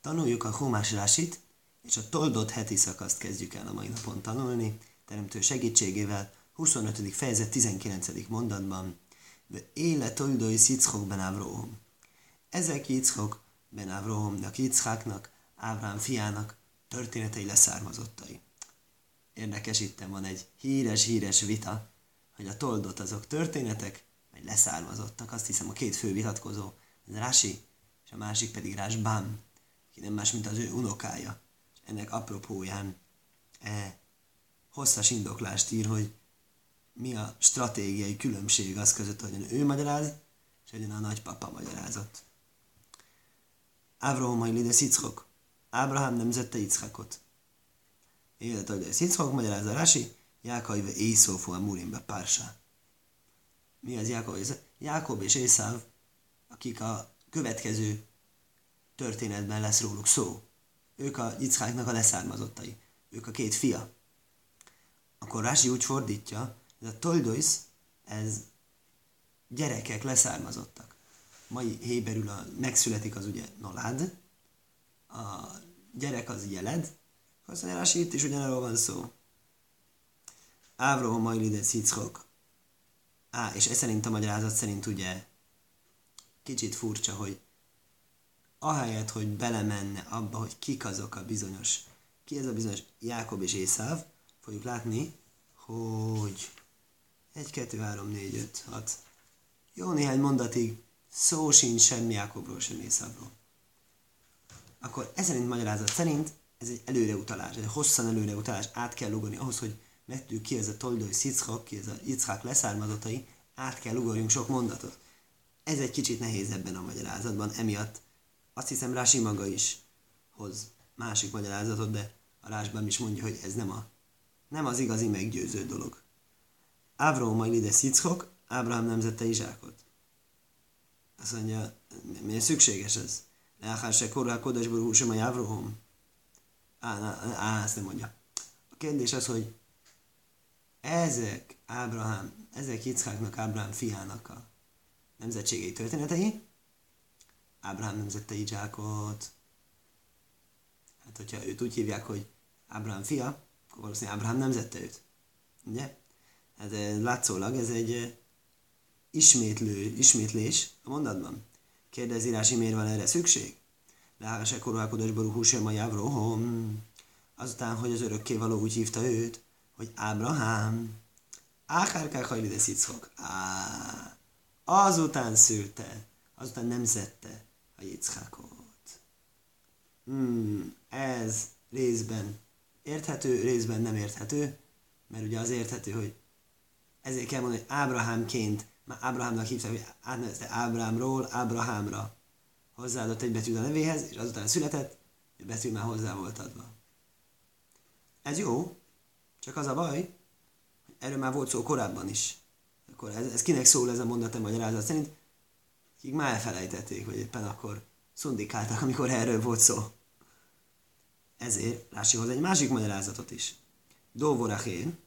Tanuljuk a Humás Rásit, és a toldott heti szakaszt kezdjük el a mai napon tanulni, teremtő segítségével, 25. fejezet 19. mondatban, éle toldói Yitzchok ben Avrohom. Ezek Yitzchok ben Avrohomnak, Yitzchaknak, Ábrám fiának történetei leszármazottai. Érdekes, itt van egy híres-híres vita, hogy a toldot azok történetek, vagy leszármazottak. Azt hiszem a két fő vitatkozó, ez Rási, és a másik pedig Rásbám, aki nem más, mint az ő unokája. Ennek apropóján e, hosszas indoklást ír, hogy mi a stratégiai különbség az között, hogy ő magyaráz, és hogy a nagypapa magyarázott. Ávrahom Hajlide Szickok. Ábrahám nemzette Yitzchakot. Élet, hogy ez Yitzchak magyarázza Rási, Jákaiv Észófó a Murimbe Pársa. Mi az Jákob? Jákob és Észáv, akik a következő történetben lesz róluk szó. Ők a Yitzháknak a leszármazottai. Ők a két fia. Akkor Rási úgy fordítja, hogy a Toldois, ez gyerekek leszármazottak. Mai héberül a megszületik az ugye Nolád, a gyerek az jeled, azt mondja, Rási itt is ugyanarról van szó. Ávró Majlide Cickok. Á, és ez szerint a magyarázat szerint ugye kicsit furcsa, hogy ahelyett, hogy belemenne abba, hogy kik azok a bizonyos, ki ez a bizonyos Jákob és Észáv, fogjuk látni, hogy 1, 2, 3, 4, 5, 6. Jó néhány mondatig szó sincs sem Jákobról, sem Észávról. Akkor ez szerint magyarázat szerint ez egy előreutalás, egy hosszan előreutalás, át kell ugorni ahhoz, hogy megtudjuk ki ez a Toldói Szickak, ki ez a Yitzhak leszármazottai, át kell ugorjunk sok mondatot. Ez egy kicsit nehéz ebben a magyarázatban, emiatt azt hiszem Rási maga is hoz másik magyarázatot, de a Rásban is mondja, hogy ez nem, a, nem az igazi meggyőző dolog. Ávró majd ide Szickok, Ábrahám nemzette Izsákot. Azt mondja, miért szükséges ez? Leachár se korrá kodásból húsom a. Á, ezt nem mondja. A kérdés az, hogy ezek Ábrahám, ezek Yitzháknak, Ábrahám fiának a nemzetségei történetei, Ábrahám nemzette Idzsákot. Hát, hogyha őt úgy hívják, hogy Ábrahám fia, akkor valószínűleg Ábrahám nemzette őt. Ugye? Hát eh, látszólag ez egy eh, ismétlő, ismétlés a mondatban. Kérdezi Írási, miért van erre szükség? Láhás korálkodás baruch a Javrohom. Azután, hogy az örökkévaló úgy hívta őt, hogy Ábrahám. Áhárkák hajlide Yitzchok. Á, azután szülte, azután nemzette a Yitzchakot. Hmm, ez részben érthető, részben nem érthető, mert ugye az érthető, hogy ezért kell mondani, hogy Ábrahámként, már Ábrahámnak hívták, hogy átnevezte Ábrámról Ábrahámra hozzáadott egy betűt a nevéhez, és azután született, egy betű már hozzá volt adva. Ez jó, csak az a baj, erről már volt szó korábban is. Akkor ez, ez kinek szól ez a mondat a magyarázat szerint? Akik már elfelejtették, vagy éppen akkor szundikáltak, amikor erről volt szó. Ezért Rási hoz egy másik magyarázatot is. Dóvorachén,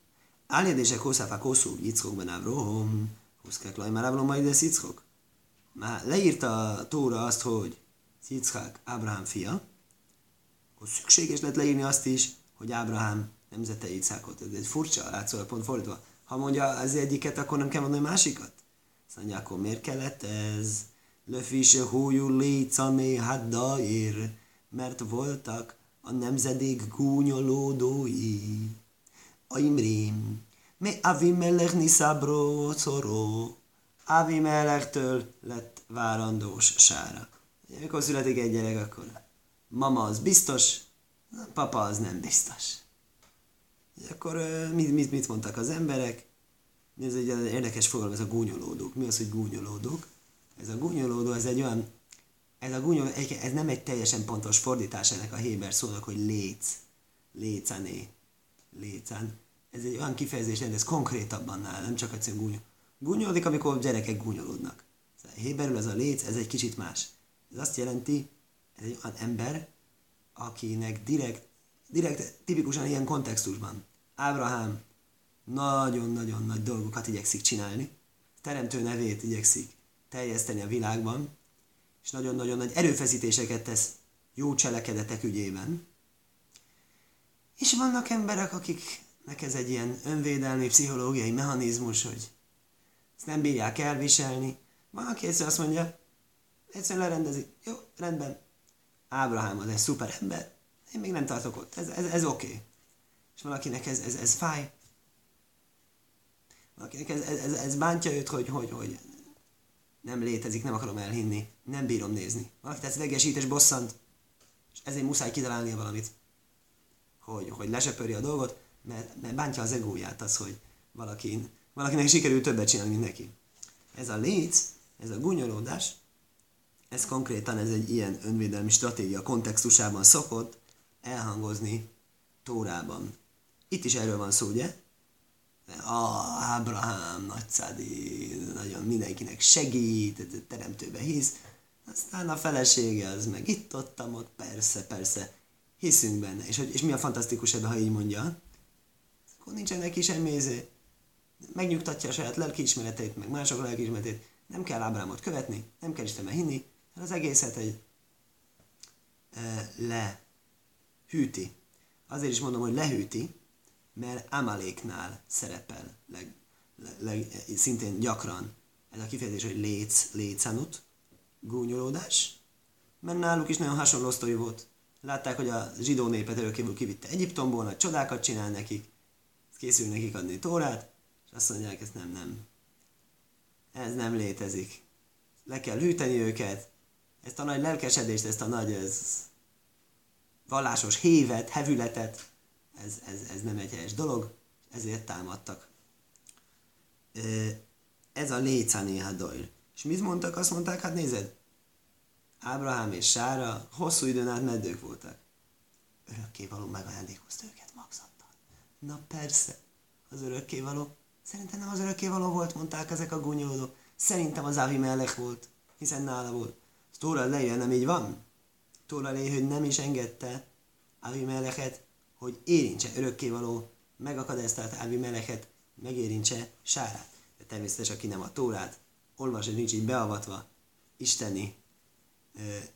Áljedések hosszafá kosszú, Yitzchok ben Avrohom, Huszkák laj már majd ez Yitzchok már leírta a Tóra azt, hogy Yitzhak Ábrahám fia, akkor szükséges lett leírni azt is, hogy Ábrahám nemzete Yitzhakot. Ez egy furcsa, látszólag pont fordítva. Ha mondja az egyiket, akkor nem kell mondani a másikat? Azt mondja, akkor miért kellett ez? Löfise hújú lécamé haddair, mert voltak a nemzedék gúnyolódói. Aimrim, me avimelech niszabro szoró, Melektől lett várandós sára. Amikor születik egy gyerek, akkor mama az biztos, papa az nem biztos. Akkor mit, mit, mit mondtak az emberek? Ez egy érdekes fogalom, ez a gúnyolódók. Mi az, hogy gúnyolódók? Ez a gúnyolódó, ez egy olyan, ez a gúnyolódó, ez nem egy teljesen pontos fordítás ennek a héber szónak, hogy léc, lécané, lécán. Ez egy olyan kifejezés, hogy ez konkrétabban nál, nem csak egyszerűen gúnyolódó gúnyolódik, amikor gyerekek gúnyolódnak. Héberül ez a léc, ez egy kicsit más. Ez azt jelenti, ez egy olyan ember, akinek direkt, direkt tipikusan ilyen kontextusban. Ábrahám nagyon-nagyon nagy dolgokat igyekszik csinálni, teremtő nevét igyekszik terjeszteni a világban, és nagyon-nagyon nagy erőfeszítéseket tesz jó cselekedetek ügyében. És vannak emberek, akiknek ez egy ilyen önvédelmi, pszichológiai mechanizmus, hogy ezt nem bírják elviselni. Van, aki egyszer azt mondja, egyszerűen lerendezik, jó, rendben, Ábrahám az egy szuper ember, én még nem tartok ott, ez, ez, ez oké. Okay. És valakinek ez, ez, ez fáj, valakinek ez, ez, ez, bántja őt, hogy, hogy, hogy nem létezik, nem akarom elhinni, nem bírom nézni. Valaki ez idegesít és bosszant, és ezért muszáj kitalálnia valamit, hogy, hogy lesöpörje a dolgot, mert, mert bántja az egóját az, hogy valakin, valakinek sikerül többet csinálni, mint neki. Ez a léc, ez a gúnyolódás, ez konkrétan ez egy ilyen önvédelmi stratégia kontextusában szokott elhangozni Tórában. Itt is erről van szó, ugye? A Ábrahám nagyszádi, nagyon mindenkinek segít, teremtőbe hisz, aztán a felesége az meg itt ott, ott, persze, persze, hiszünk benne. És, hogy, és mi a fantasztikus ebben, ha így mondja? Akkor nincsen neki semmi izé. Megnyugtatja a saját lelkiismeretét, meg mások lelkiismeretét. Nem kell Ábrámot követni, nem kell Istenbe hinni, az egészet egy e, le hűti. Azért is mondom, hogy lehűti, mert Amaléknál szerepel leg, leg, leg, szintén gyakran ez a kifejezés, hogy léc, lécanut, gúnyolódás, mert náluk is nagyon hasonló sztori volt. Látták, hogy a zsidó népet örökéből kivitte Egyiptomból, nagy csodákat csinál nekik, készül nekik adni Tórát, és azt mondják, ez nem, nem. Ez nem létezik. Le kell hűteni őket, ezt a nagy lelkesedést, ezt a nagy ez, vallásos hévet, hevületet, ez, ez, ez nem egy helyes dolog, ezért támadtak. Ez a Lécani Hadoir. És mit mondtak? Azt mondták, hát nézed, Ábrahám és Sára hosszú időn át meddők voltak. Örökkévaló megajándékozta őket magzattal. Na persze, az örökkévaló. Szerintem nem az örökkévaló volt, mondták ezek a gúnyolódók. Szerintem az Avi Melech volt, hiszen nála volt. Tóra lejjel nem így van. Tóra lej, hogy nem is engedte Avi Melechet, hogy érintse örökkévaló, megakadályozta Avi Melechet, megérintse Sárát. De természetesen, aki nem a Tórát olvas, hogy nincs így beavatva isteni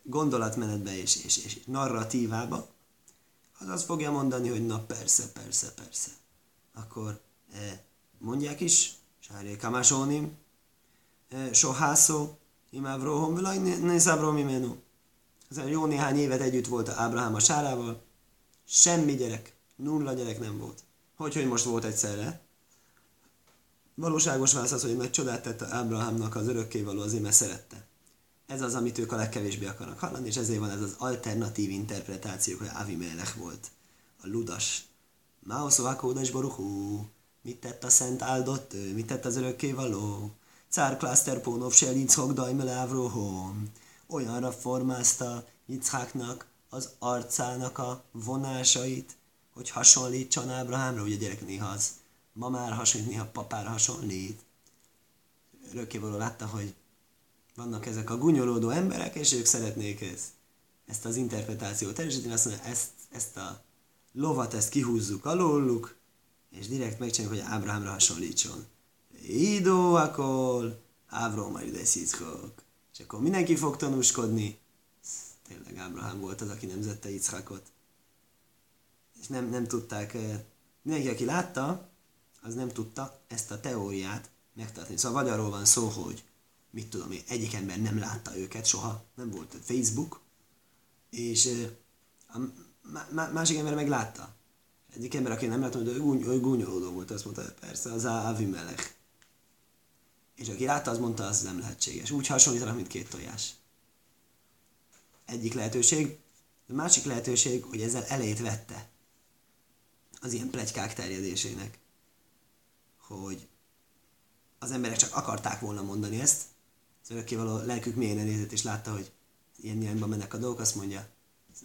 gondolatmenetbe és, és, és narratívába, az azt fogja mondani, hogy na persze, persze, persze. Akkor mondják is, Sáré Kamásónim, Sohászó, Imávróhom, vilaj nézábról mimenu. Ezen jó néhány évet együtt volt Ábrahám a Sárával, semmi gyerek, nulla gyerek nem volt. Hogy, hogy most volt egyszerre? Valóságos válasz az, hogy nagy csodát tette Ábrahámnak az örökkévaló, azért mert szerette. Ez az, amit ők a legkevésbé akarnak hallani, és ezért van ez az alternatív interpretáció, hogy Avimelech volt. A ludas. Máoszó Akódas Baruchú. Mit tett a szent áldott? Mit tett az örökkévaló? Cár Klászter Pónov se Yitzhak Daimele Avrohom. Olyanra formázta Yitzháknak az arcának a vonásait, hogy hasonlítson Ábrahámra, ugye gyerek néha az mamára hasonlít, néha papára hasonlít. Örökkévaló látta, hogy vannak ezek a gunyolódó emberek, és ők szeretnék ezt, ezt az interpretációt erősíteni, azt mondja, ezt, ezt a lovat, ezt kihúzzuk alóluk, és direkt megcsináljuk, hogy Ábrahámra hasonlítson. Idó, akkor Ávrom majd. És akkor mindenki fog tanúskodni. Tényleg Ábrahám volt az, aki nemzette Yitzchakot. És nem, nem tudták, eh, mindenki, aki látta, az nem tudta ezt a teóriát megtartani. Szóval vagy arról van szó, hogy mit tudom én, egyik ember nem látta őket soha, nem volt Facebook, és eh, a másik ember meg látta. Egyik ember, aki nem látta, hogy ő gúnyolódó volt, azt mondta, persze, az Avimelech. És aki látta, az mondta, az nem lehetséges. Úgy hasonlítanak, mint két tojás. Egyik lehetőség. A másik lehetőség, hogy ezzel elét vette az ilyen plegykák terjedésének. Hogy az emberek csak akarták volna mondani ezt, az örökkévaló lelkük mélyen nézett, és látta, hogy ilyen irányba mennek a dolgok, azt mondja,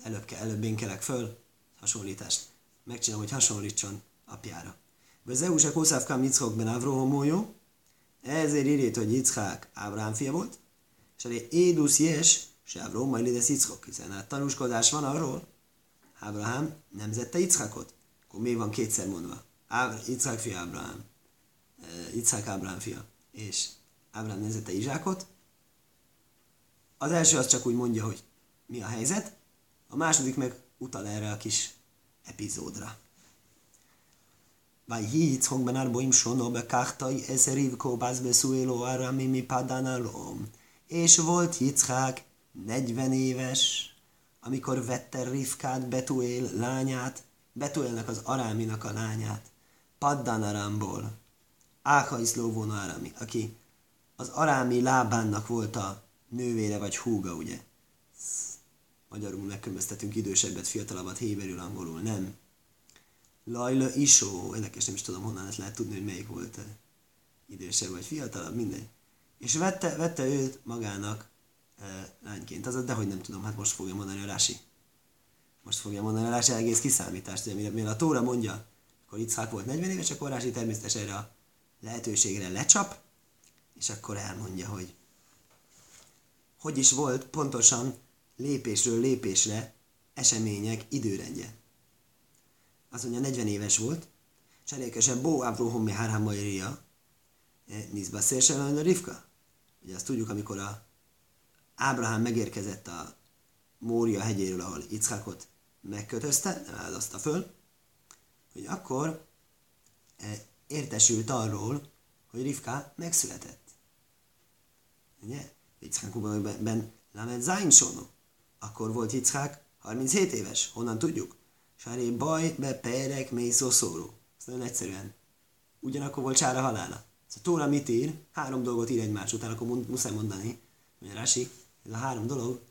előbb, kell, előbb én kelek föl, hasonlítást. Megcsinálom, hogy hasonlítson apjára. Vezeus a Kószáv Kam Yitzchok Ben Avrohomójó, ezért írít, hogy Yitzchák Ábrám fia volt, és elé Édusz Jes, se Ávróm majd ide Yitzchok, hiszen a tanúskodás van arról, Ábrahám nemzette Yitzchakot. Akkor mi van kétszer mondva? Ábr- Yitzchak fia Ábrahám, Yitzchak Ábrám fia, és Ábrám nemzette Izsákot. Az első az csak úgy mondja, hogy mi a helyzet, A második meg utal erre a kis epizódra. Vagy hisz hong ben arboim sono bekachtai ez rivko bazbeszuelo arami mi padanalom. És volt Yitzhák 40 éves, amikor vette Rivkát, Betuél lányát, Betuélnek az Aráminak a lányát, Paddan Aramból, Áhaisz Lóvóna Arami, aki az Arámi lábánnak volt a nővére vagy húga, ugye? Magyarul megkülönböztetünk idősebbet, fiatalabbat, héberül, angolul, nem. Lajla Isó, érdekes, nem is tudom honnan ezt lehet tudni, hogy melyik volt idősebb vagy fiatalabb, mindegy. És vette, vette őt magának lányként. Az, de hogy nem tudom, hát most fogja mondani a Rási. Most fogja mondani a Rási egész kiszámítást, de mire a Tóra mondja, akkor Itzhák volt 40 éves, akkor Rási természetesen erre a lehetőségre lecsap, és akkor elmondja, hogy hogy is volt pontosan lépésről lépésre események időrendje. Azt mondja, 40 éves volt, cserékesen Bó Avrohom Hárhám Majria, Nizba a Rivka. Ugye azt tudjuk, amikor a Ábrahám megérkezett a Mória hegyéről, ahol Ickakot megkötözte, nem áldozta föl, hogy akkor e, értesült arról, hogy Rivka megszületett. Ugye? Ben Lamed Zain Sono. Akkor volt Yitzhak 37 éves. Honnan tudjuk? Sáré baj, be perek, mély szószóró. Ez nagyon egyszerűen. Ugyanakkor volt Sára halála. A Tóra mit ír? Három dolgot ír egymás után, akkor muszáj mondani, hogy a Rási, ez a három dolog,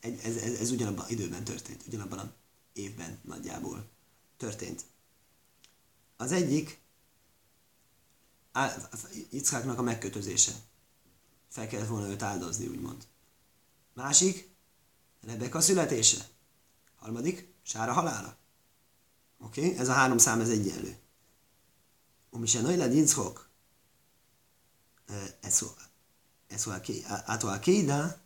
ez, ez, ez, ez ugyanabban időben történt, ugyanabban a évben nagyjából történt. Az egyik Ickáknak a megkötözése. Fel kellett volna őt áldozni, úgymond. Másik, Rebeka születése. Harmadik, Sára halála. Oké? Okay? Ez a három szám, ez egyenlő. Umise Noilad Yitzchok, ez a Kéda,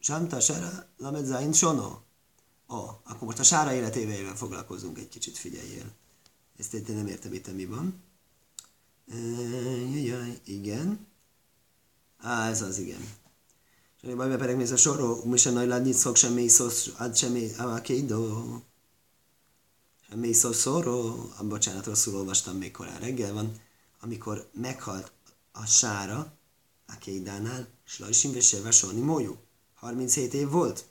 שם תשרה למד זין שונו. Ó, akkor most a sára életével foglalkozunk egy kicsit, figyeljél. Ezt én nem értem itt, mi van. Jajjaj, igen. Á, ez az, igen. És baj, pedig mész a soró, mi se nagy ládnyi szok, sem mész, ad sem mész, a kédó. Sem mész, szoró, a bocsánat, rosszul olvastam, még korán reggel van, amikor meghalt a sára, a kédánál, Slajsim Veseva Soni Mójú. 37 év volt.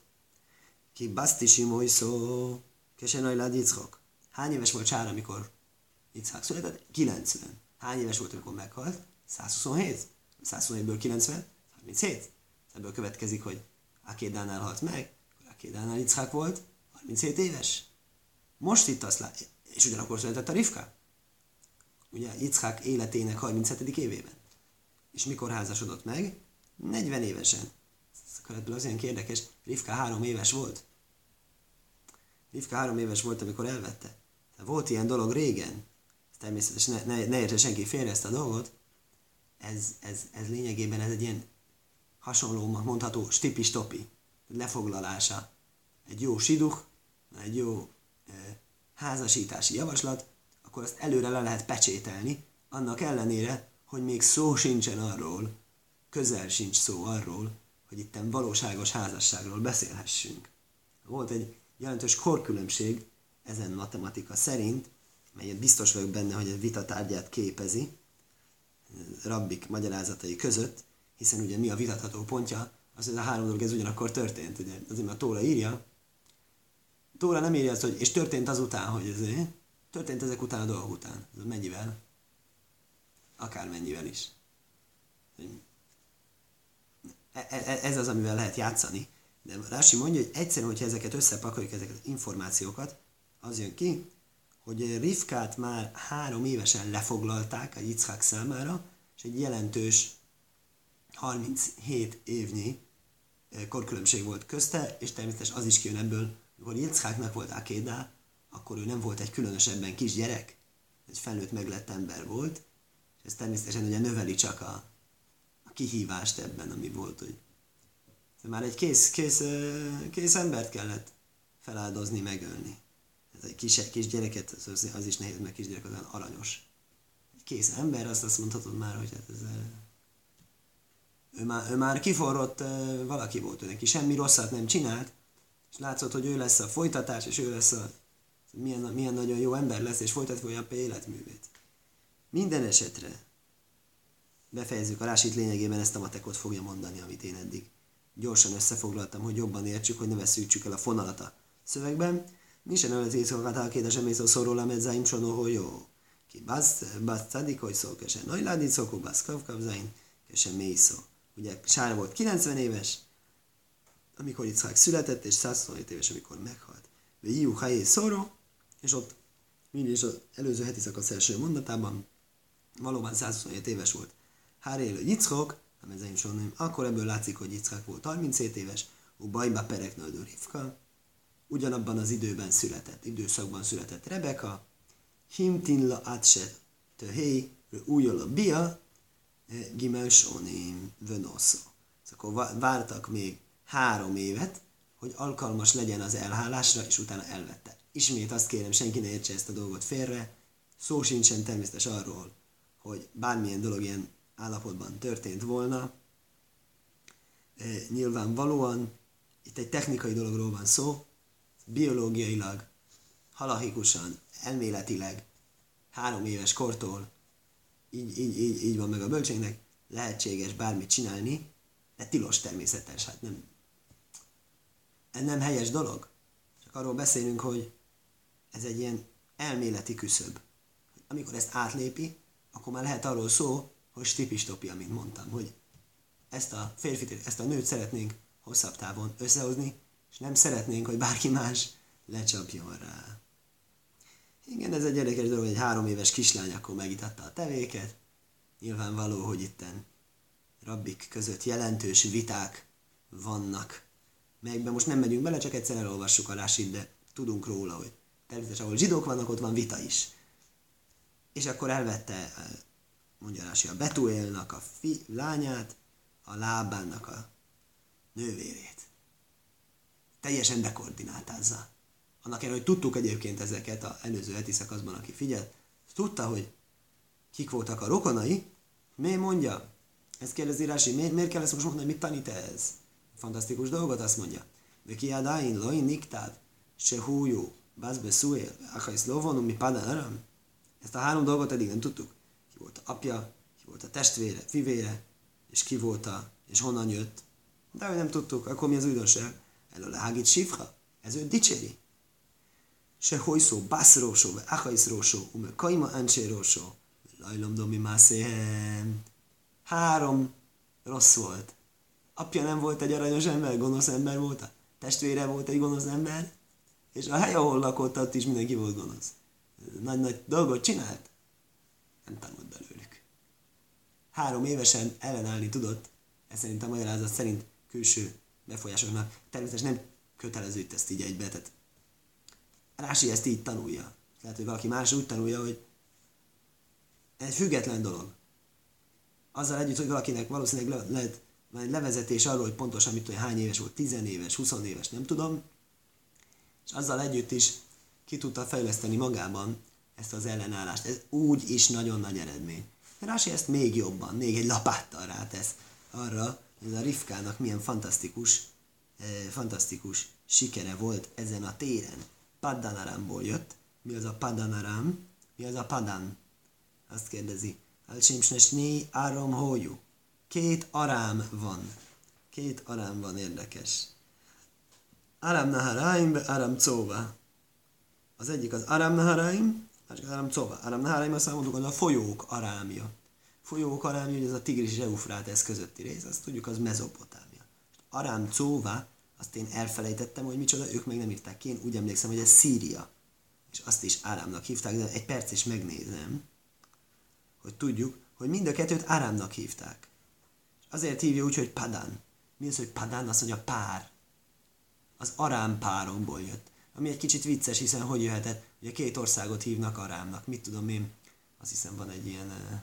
Ki Baszti Simoly szó, Kesenaj Lád Yitzchok. Hány éves volt Sára, amikor Yitzhak született? 90. Hány éves volt, amikor meghalt? 127. 127-ből 90, 37. Ebből következik, hogy Akédánál halt meg, akkor Akédánál Yitzhak volt, 37 éves. Most itt azt lát, és ugyanakkor született a Rivka. Ugye Yitzhak életének 37. évében. És mikor házasodott meg? 40 évesen. Ez az ilyen érdekes, Rivka három éves volt. Rivka három éves volt, amikor elvette. De volt ilyen dolog régen, természetesen ne, ne, ne értse senki félre ezt a dolgot, ez, ez, ez lényegében ez egy ilyen hasonló, mondható stipi-stopi, lefoglalása. Egy jó siduk, egy jó e, házasítási javaslat, akkor azt előre le lehet pecsételni, annak ellenére, hogy még szó sincsen arról, közel sincs szó arról, hogy itt valóságos házasságról beszélhessünk. Volt egy jelentős korkülönbség ezen matematika szerint, melyet biztos vagyok benne, hogy a vita tárgyát képezi, rabbik magyarázatai között, hiszen ugye mi a vitatható pontja, az, hogy a három dolog ez ugyanakkor történt. Ugye, azért a Tóra írja, Tóra nem írja azt, hogy és történt azután, hogy ez történt ezek után a dolgok után. Ez mennyivel? Akármennyivel is. E, e, e, ez az, amivel lehet játszani. De Rási mondja, hogy egyszerűen, hogyha ezeket összepakoljuk, ezeket az információkat, az jön ki, hogy Rivkát már három évesen lefoglalták a Yitzhak számára, és egy jelentős 37 évnyi korkülönbség volt közte, és természetesen az is kijön ebből, amikor Yitzháknak volt Akéda, akkor ő nem volt egy különösebben kis gyerek, egy felnőtt meglett ember volt, és ez természetesen ugye növeli csak a kihívást ebben, ami volt, hogy már egy kész, kész, kész embert kellett feláldozni, megölni. Ez egy kis, kis gyereket, az, az is nehéz, mert kisgyerek az aranyos. Egy kész ember, azt azt mondhatod már, hogy hát ez ő már, ő már kiforrott valaki volt, ő neki semmi rosszat nem csinált, és látszott, hogy ő lesz a folytatás, és ő lesz a milyen, milyen nagyon jó ember lesz, és folytat a életművét. Minden esetre befejezzük a rásit lényegében ezt a matekot fogja mondani, amit én eddig gyorsan összefoglaltam, hogy jobban értsük, hogy ne veszítsük el a fonalat a szövegben. Nincsen olyan az éjszakát, a két esemény szóról a medzáim sonó, jó. Ki basz, basz cadik, hogy szó kese. Nagy ládni szokó, basz kavkavzain, kese mély szó. Ugye Sára volt 90 éves, amikor Itzhák született, és 127 éves, amikor meghalt. Ve Iu Hajé Szoró, és ott mindig is az előző heti szakasz első mondatában valóban 127 éves volt. Hárél Yitzchok, nem ezeim soha akkor ebből látszik, hogy Yitzchak volt 37 éves, ú bajba perek nöldő Rivka, ugyanabban az időben született, időszakban született Rebeka, Himtinla átset töhé, újjal bia, gimel sonim vönoszó. Akkor vártak még három évet, hogy alkalmas legyen az elhálásra, és utána elvette. Ismét azt kérem, senki ne értse ezt a dolgot félre, szó sincsen természetes arról, hogy bármilyen dolog ilyen állapotban történt volna. E, nyilvánvalóan itt egy technikai dologról van szó, biológiailag, halahikusan, elméletileg, három éves kortól, így, így, így, így van meg a bölcségnek, lehetséges bármit csinálni, de tilos természetes, hát nem, ez nem helyes dolog. Csak arról beszélünk, hogy ez egy ilyen elméleti küszöb. Amikor ezt átlépi, akkor már lehet arról szó, hogy stipistopia, mint mondtam, hogy ezt a férfit, ezt a nőt szeretnénk hosszabb távon összehozni, és nem szeretnénk, hogy bárki más lecsapjon rá. Igen, ez egy érdekes dolog, hogy egy három éves kislány akkor megitatta a tevéket. Nyilvánvaló, hogy itten rabbik között jelentős viták vannak, melyekben most nem megyünk bele, csak egyszer elolvassuk a rásit, de tudunk róla, hogy természetesen ahol zsidók vannak, ott van vita is. És akkor elvette mondja Rási, a Betuélnak a fi, lányát, a lábának a nővérét. Teljesen dekoordináltázza. Annak ellenére, hogy tudtuk egyébként ezeket az előző heti szakaszban, aki figyelt, tudta, hogy kik voltak a rokonai, miért mondja? Ezt kérdezi Rási, miért, miért kell ezt most mondani, mit tanít ez? Fantasztikus dolgot azt mondja. De ki adáin loin niktáv, se hújú, bászbe szúél, achajsz lovonu, mi padán Ezt a három dolgot eddig nem tudtuk ki volt a apja, ki volt a testvére, fivére, és ki volt a, és honnan jött. De hogy nem tudtuk, akkor mi az újdonság? Elő a hágit sifra, ez őt dicséri. Se hojszó, bászrósó, vagy achaiszrósó, ume kaima ancsérósó, lajlom domi mászéhem. Három rossz volt. Apja nem volt egy aranyos ember, gonosz ember volt, a testvére volt egy gonosz ember, és a hely, ahol lakott, ott is mindenki volt gonosz. Nagy-nagy dolgot csinált nem tanult belőlük. Három évesen ellenállni tudott, ez szerint a magyarázat szerint külső befolyásoknak. Természetesen nem kötelező itt ezt így egybe, tehát Rási ezt így tanulja. Lehet, hogy valaki más úgy tanulja, hogy ez független dolog. Azzal együtt, hogy valakinek valószínűleg le, lehet egy levezetés arról, hogy pontosan mit tudja, hány éves volt, 10 éves, 20 éves, nem tudom, és azzal együtt is ki tudta fejleszteni magában ezt az ellenállást. Ez úgy is nagyon nagy eredmény. Rási ezt még jobban, még egy lapáttal rátesz arra, hogy a Rifkának milyen fantasztikus, eh, fantasztikus sikere volt ezen a téren. Paddanaramból jött. Mi az a Paddanaram? Mi az a Padan? Azt kérdezi. Alcsimsnesni áram hójú. Két arám van. Két arám van, érdekes. Aram Naharaim, Aram Cóva. Az egyik az Aram Naharaim, másik az Aram Cova. Aram Naháraim azt mondjuk, hogy a folyók arámja. Folyók arámja, hogy ez a Tigris és Eufrátesz közötti rész, azt tudjuk, az Mezopotámia. Arám Cóva, azt én elfelejtettem, hogy micsoda, ők még nem írták ki, én úgy emlékszem, hogy ez Szíria. És azt is Árámnak hívták, de egy perc is megnézem, hogy tudjuk, hogy mind a kettőt Árámnak hívták. És azért hívja úgy, hogy Padán. Mi az, hogy Padán? Azt mondja pár. Az Arám páromból jött. Ami egy kicsit vicces, hiszen hogy jöhetett? Ugye két országot hívnak Arámnak. Mit tudom én? Azt hiszem van egy ilyen... Uh,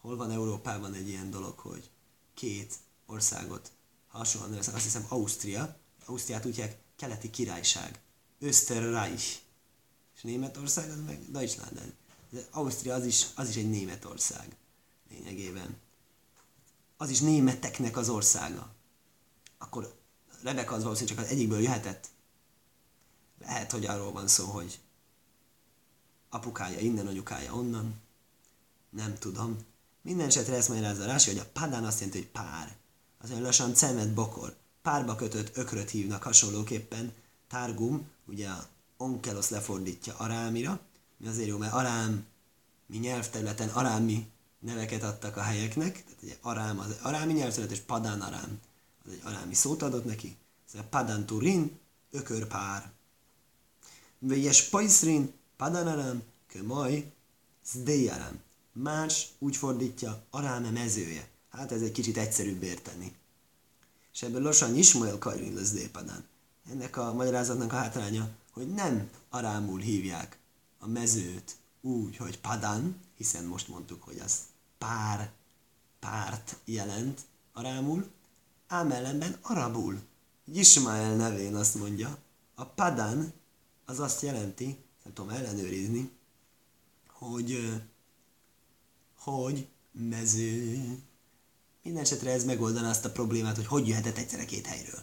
hol van Európában egy ilyen dolog, hogy két országot hasonlóan azt hiszem Ausztria. Ausztriát úgy keleti királyság. Österreich. És Németország az meg Deutschland. De Ausztria az is, az is egy Németország lényegében. az is németeknek az országa. Akkor Rebeka az valószínűleg csak az egyikből jöhetett. Lehet, hogy arról van szó, hogy apukája innen, anyukája onnan. Nem tudom. Minden esetre ezt magyarázza Rási, hogy a padán azt jelenti, hogy pár. Az olyan lassan cemet bokor. Párba kötött ökröt hívnak hasonlóképpen. Targum, ugye a onkelos lefordítja arámira, mi azért jó, mert arám, mi nyelvterületen arámi neveket adtak a helyeknek, tehát ugye arám az arámi nyelvterület, és padán arám, az egy arámi szót adott neki. Ez a padán turin, ökörpár. Vegyes pajszrin, padán arám, kömaj, zdéjarám. Más úgy fordítja, aráme mezője. Hát ez egy kicsit egyszerűbb érteni. És ebből lassan Ismael Kajrin lesz dépadán. Ennek a magyarázatnak a hátránya, hogy nem arámul hívják a mezőt úgy, hogy padán, hiszen most mondtuk, hogy az pár, párt jelent arámul, ám ellenben arabul. Ismael nevén azt mondja, a padán az azt jelenti, nem tudom ellenőrizni, hogy, hogy mező. Minden esetre ez megoldaná azt a problémát, hogy hogy jöhetett egyszerre két helyről.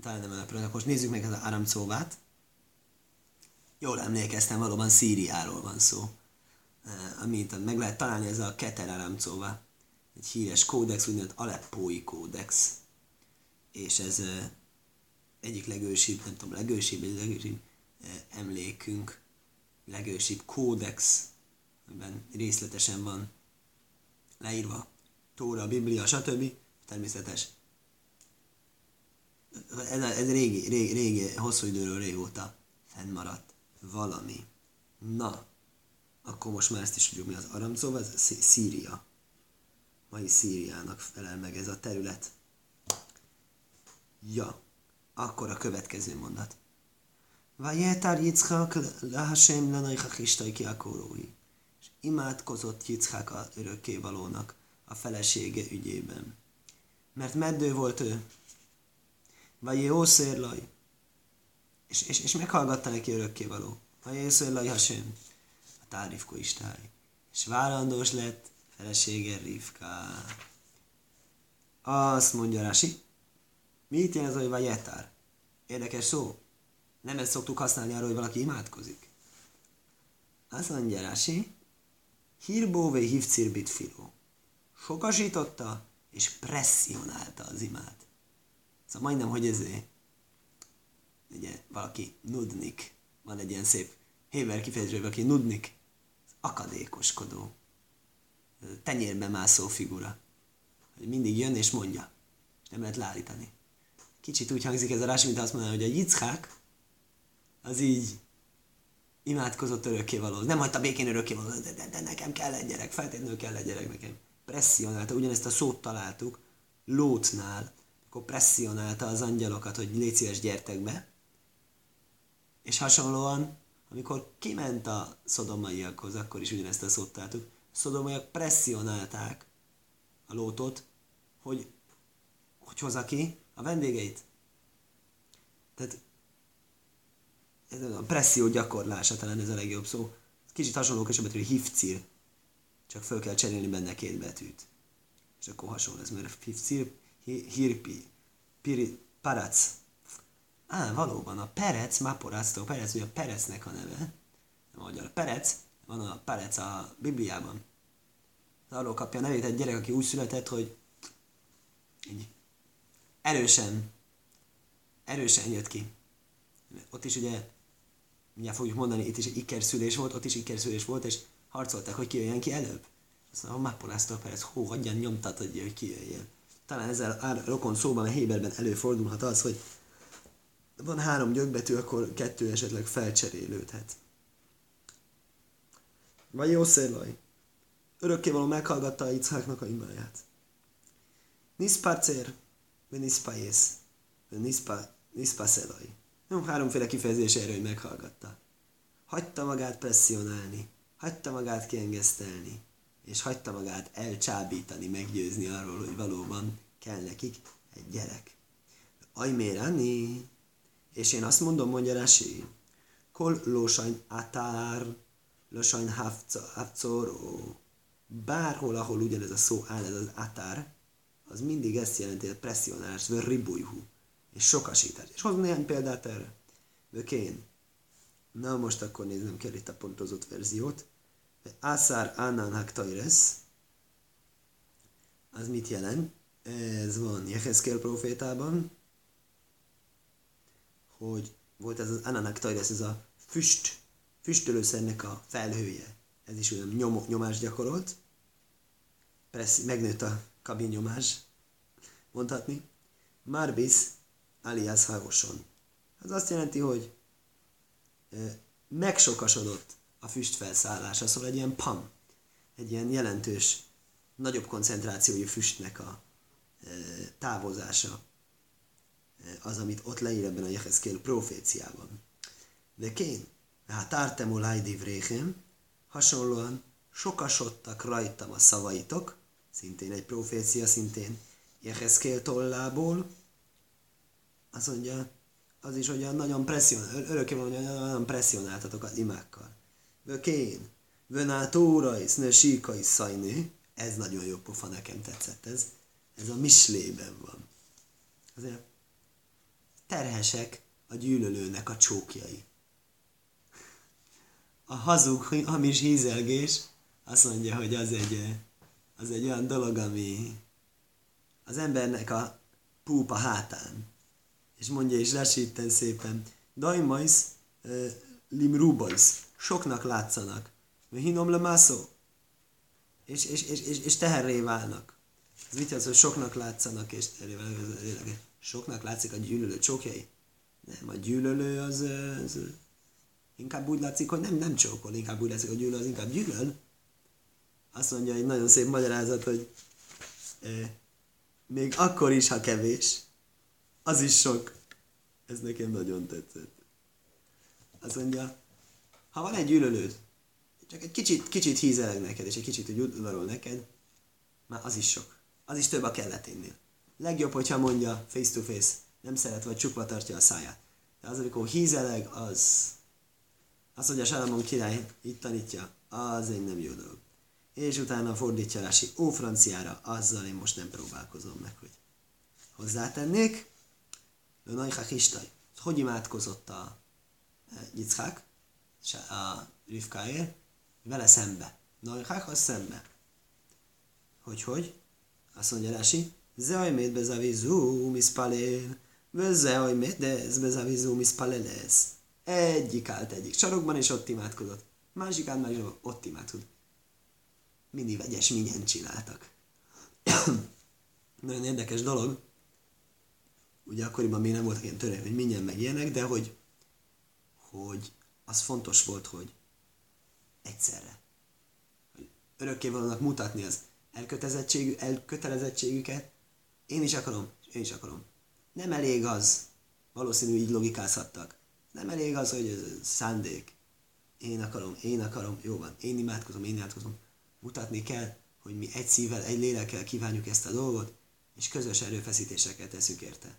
Talán nem Akkor most nézzük meg az Aram szóvát. Jól emlékeztem, valóban Szíriáról van szó. Amit meg lehet találni, ez a Keter Aram szóvá. Egy híres kódex, úgynevezett Aleppói kódex. És ez egyik legősibb, nem tudom, legősibb, egy legősibb emlékünk, legősibb kódex, amiben részletesen van leírva Tóra, Biblia, stb. Természetes. Ez, ez régi, régi, régi, hosszú időről régóta fennmaradt valami. Na, akkor most már ezt is tudjuk, mi az Aramcov, ez Szíria. Mai Szíriának felel meg ez a terület. Ja, akkor a következő mondat. Vajetár Yitzchak lehasem lenajchak istajki akorói. És imádkozott Yitzchak a örökkévalónak a felesége ügyében. Mert meddő volt ő. Vagy jószérlaj. És, és, és meghallgatta neki örökkévaló. Vagy jószérlaj hasem. A tárifko istály. És várandós lett felesége Rivka. Azt mondja Rási. Mit jelent az, hogy vajetár? Érdekes szó. Nem ezt szoktuk használni arról, hogy valaki imádkozik. Azt mondja Rási, hírbóvé hívcirbit filó. Sokasította és presszionálta az imát. Szóval majdnem, hogy ezért ugye valaki nudnik, van egy ilyen szép héber kifejezés, valaki nudnik, akadékoskodó, tenyérbe mászó figura, hogy mindig jön és mondja, nem lehet leállítani. Kicsit úgy hangzik ez a rás, mint azt mondaná, hogy a Yitzhak az így imádkozott örökkévaló. Nem hagyta békén örökkévaló, de, de, de, nekem kell egy gyerek, feltétlenül kell egy gyerek nekem. Presszionálta, ugyanezt a szót találtuk Lótnál, akkor presszionálta az angyalokat, hogy légy szíves, gyertek be. És hasonlóan, amikor kiment a szodomaiakhoz, akkor is ugyanezt a szót találtuk, a szodomaiak presszionálták a lótot, hogy hogy hozza ki a vendégeit. Tehát a presszió gyakorlása talán ez a legjobb szó. Kicsit hasonló a betű, hifcir, csak föl kell cserélni benne két betűt. És akkor hasonló ez, mert hifcir, hirpi, piri, parac. Á, valóban, a perec, maporáctól, perec, ugye a perecnek a neve, a magyar perec, van a perec a Bibliában. Arról kapja a nevét egy gyerek, aki úgy született, hogy így erősen, erősen jött ki. Ott is ugye mindjárt fogjuk mondani, itt is ikerszülés volt, ott is ikerszülés volt, és harcolták, hogy kijöjjen ki előbb. Aztán a Mápoláztól persze, hó, hagyjan nyomtatodja, hogy kijöjjön. Talán ezzel a rokon szóban, a Héberben előfordulhat az, hogy van három gyökbetű, akkor kettő esetleg felcserélődhet. Vagy jó szélvaj. Örökkévaló meghallgatta a Itzháknak a imáját. Niszpácér, niszpájész, niszpászelaj. Nem háromféle kifejezés erre, hogy meghallgatta. Hagyta magát presszionálni, hagyta magát kiengesztelni, és hagyta magát elcsábítani, meggyőzni arról, hogy valóban kell nekik egy gyerek. Ajmérani, és én azt mondom, mondja Rasi, kol lósajn atár, lósajn hafcoró, bárhol, ahol ugyanez a szó áll, ez az atár, az mindig ezt jelenti, a presszionálás, vagy ribújhú, és sokasítás. És hozom néhány példát erre. Vökén. Na most akkor nézzem kell itt a pontozott verziót. Ászár Ánán Haktaires. Az mit jelent? Ez van Jehezkel profétában, hogy volt ez az Ánán Haktaires, ez a füst, füstölőszernek a felhője. Ez is olyan nyom, nyomást gyakorolt. Pressz, megnőtt a kabinnyomás, mondhatni. Marbis alias hajoson. Ez azt jelenti, hogy megsokasodott a füstfelszállása, szóval egy ilyen pam, egy ilyen jelentős, nagyobb koncentrációjú füstnek a távozása az, amit ott leír ebben a Jehezkél proféciában. De kén, hát tártem olajdiv réhem, hasonlóan sokasodtak rajtam a szavaitok, szintén egy profécia, szintén Jehezkél tollából, azt mondja, az is olyan nagyon presszionál, örökké van, hogy nagyon presszionáltatok az imákkal. Vökén, vönátóra és ne síka is szajni, ez nagyon jó pofa, nekem tetszett ez. Ez a mislében van. Azért terhesek a gyűlölőnek a csókjai. A hazug, hamis hízelgés azt mondja, hogy az egy, az egy olyan dolog, ami az embernek a púpa hátán és mondja is lesíten szépen, dajmajsz, limrúbajsz, soknak látszanak, hinom lemászó, és, és, és, és, és teherré válnak. Ez mit jelent, hogy soknak látszanak, és teherré válnak? Soknak látszik a gyűlölő csókjai? Nem, a gyűlölő az, az inkább úgy látszik, hogy nem, nem csókol, inkább úgy látszik, hogy gyűlöl, az inkább gyűlöl. Azt mondja egy nagyon szép magyarázat, hogy eh, még akkor is, ha kevés, az is sok. Ez nekem nagyon tetszett. Azt mondja, ha van egy gyűlölőd, csak egy kicsit, kicsit hízeleg neked, és egy kicsit úgy udvarol neked, már az is sok. Az is több a kelleténnél. Legjobb, hogyha mondja face to face, nem szeret, vagy csukva tartja a száját. De az, amikor hízeleg, az... Azt mondja Salamon király, itt tanítja, az egy nem jó dolog. És utána fordítja Rási, ó franciára, azzal én most nem próbálkozom meg, hogy hozzátennék. Noichach Histaj. Hogy imádkozott a e, Yitzhak, a Rivkáért? Vele szembe. Noichach az szembe. Hogy hogy? Azt mondja Rási, Zeoj mét bezavizu mispalél, zeoj mét dez bezavizu mispalelez. Egyik állt egyik sarokban, és ott imádkozott. Másik állt meg ott imádkozott. Mindig vegyes minyen csináltak. Nagyon érdekes dolog, ugye akkoriban még nem voltak ilyen törvény, hogy mindjárt meg ilyenek, de hogy, hogy az fontos volt, hogy egyszerre. Hogy örökké valónak mutatni az elkötelezettségű, elkötelezettségüket. Én is akarom, én is akarom. Nem elég az, valószínű így logikázhattak. Nem elég az, hogy ez szándék. Én akarom, én akarom, jó van, én imádkozom, én imádkozom. Mutatni kell, hogy mi egy szívvel, egy lélekkel kívánjuk ezt a dolgot, és közös erőfeszítéseket teszünk érte.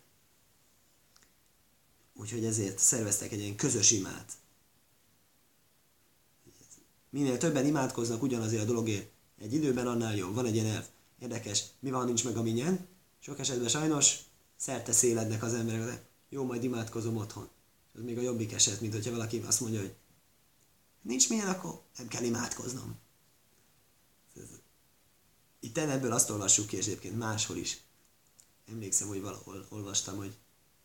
Úgyhogy ezért szerveztek egy ilyen közös imát. Minél többen imádkoznak ugyanazért a dologért, egy időben annál jobb. Van egy ilyen elv. Érdekes, mi van, nincs meg a minyen. Sok esetben sajnos szerte szélednek az emberek, de jó, majd imádkozom otthon. Ez még a jobbik eset, mint hogyha valaki azt mondja, hogy nincs milyen, akkor nem kell imádkoznom. Itt ebből azt olvassuk ki, és egyébként máshol is. Emlékszem, hogy valahol olvastam, hogy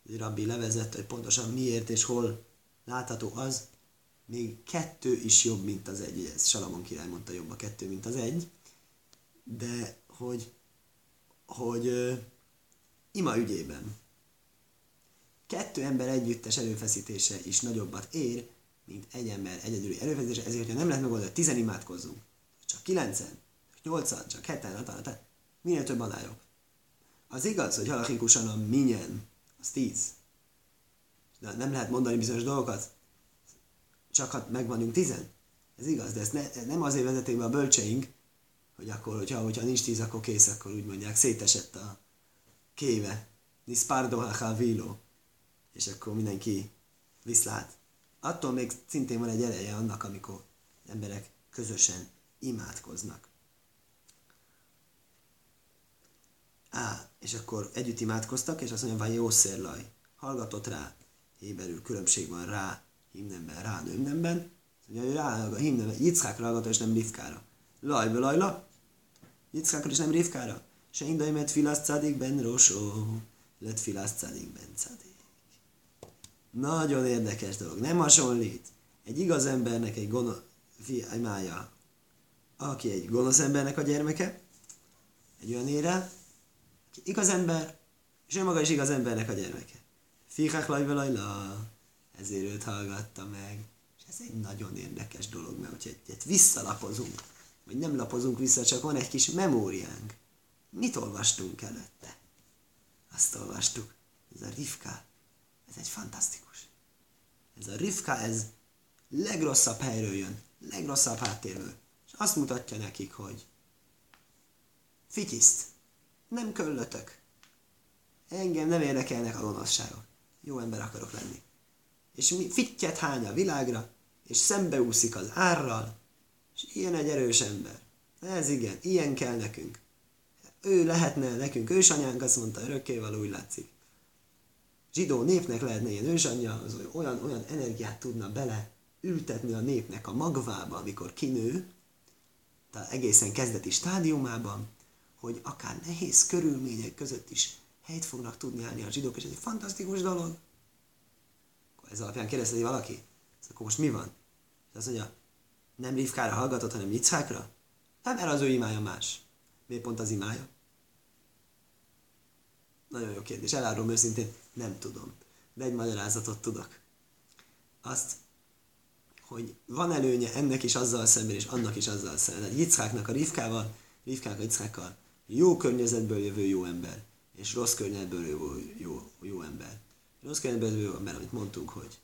egy rabbi levezette, hogy pontosan miért és hol látható az, még kettő is jobb, mint az egy. Ez Salamon király mondta jobb a kettő, mint az egy. De hogy, hogy uh, ima ügyében kettő ember együttes erőfeszítése is nagyobbat ér, mint egy ember egyedüli erőfeszítése, ezért, ha nem lehet megoldani, tizen imádkozzunk, csak kilencen, csak nyolcan, csak heten, hatan, hatan, minél több annál jobb. Az igaz, hogy halachikusan a minyen az tíz. De nem lehet mondani bizonyos dolgokat, csak ha megvanunk tizen. Ez igaz, de ezt ne, nem azért vezeték be a bölcseink, hogy akkor, hogyha, hogyha nincs tíz, akkor kész, akkor úgy mondják, szétesett a kéve. Nispardo ha vilo. És akkor mindenki viszlát. Attól még szintén van egy ereje annak, amikor emberek közösen imádkoznak. Á, és akkor együtt imádkoztak, és azt mondja, van jó szérlaj. Hallgatott rá. Héberül különbség van rá, himnemben, rá, nőmnemben. Ugye, hogy rá, a himnemben, Yitzhákra hallgatott, és nem Rivkára. Laj, lajla, Yitzhákra, és nem Rivkára. Se indai met filasz cadik ben rosó, lett filasz cadik ben cadik. Nagyon érdekes dolog. Nem hasonlít. Egy igaz embernek egy gonosz fiája, aki egy gonosz embernek a gyermeke, egy olyan ére, aki igaz ember, és ő maga is igaz embernek a gyermeke. Fikák lajva lajla, ezért őt hallgatta meg. És ez egy nagyon érdekes dolog, mert hogyha egyet visszalapozunk, vagy nem lapozunk vissza, csak van egy kis memóriánk. Mit olvastunk előtte? Azt olvastuk. Ez a Rivka, ez egy fantasztikus. Ez a Rivka, ez legrosszabb helyről jön, legrosszabb háttérből. És azt mutatja nekik, hogy fityiszt, nem köllötök. Engem nem érdekelnek a gonoszságok. Jó ember akarok lenni. És mi fittyet hány a világra, és szembeúszik az árral, és ilyen egy erős ember. Ez igen, ilyen kell nekünk. Ő lehetne nekünk ősanyánk, azt mondta örökkévaló, úgy látszik. Zsidó népnek lehetne ilyen ősanyja, az olyan, olyan energiát tudna bele ültetni a népnek a magvába, amikor kinő, tehát egészen kezdeti stádiumában, hogy akár nehéz körülmények között is helyt fognak tudni állni a zsidók, és ez egy fantasztikus dolog. Akkor ez alapján kérdezheti valaki, ez akkor most mi van? És azt mondja, nem Rivkára hallgatott, hanem Yitzhákra? Hát mert az ő imája más. Miért pont az imája? Nagyon jó kérdés. Elárulom őszintén, nem tudom. De egy magyarázatot tudok. Azt, hogy van előnye ennek is azzal szemben, és annak is azzal szemben. Yitzháknak a Rivkával, Rivkák a Yitzhákkal jó környezetből jövő jó ember, és rossz környezetből jövő jó, jó ember. Rossz környezetből jövő ember, amit mondtunk, hogy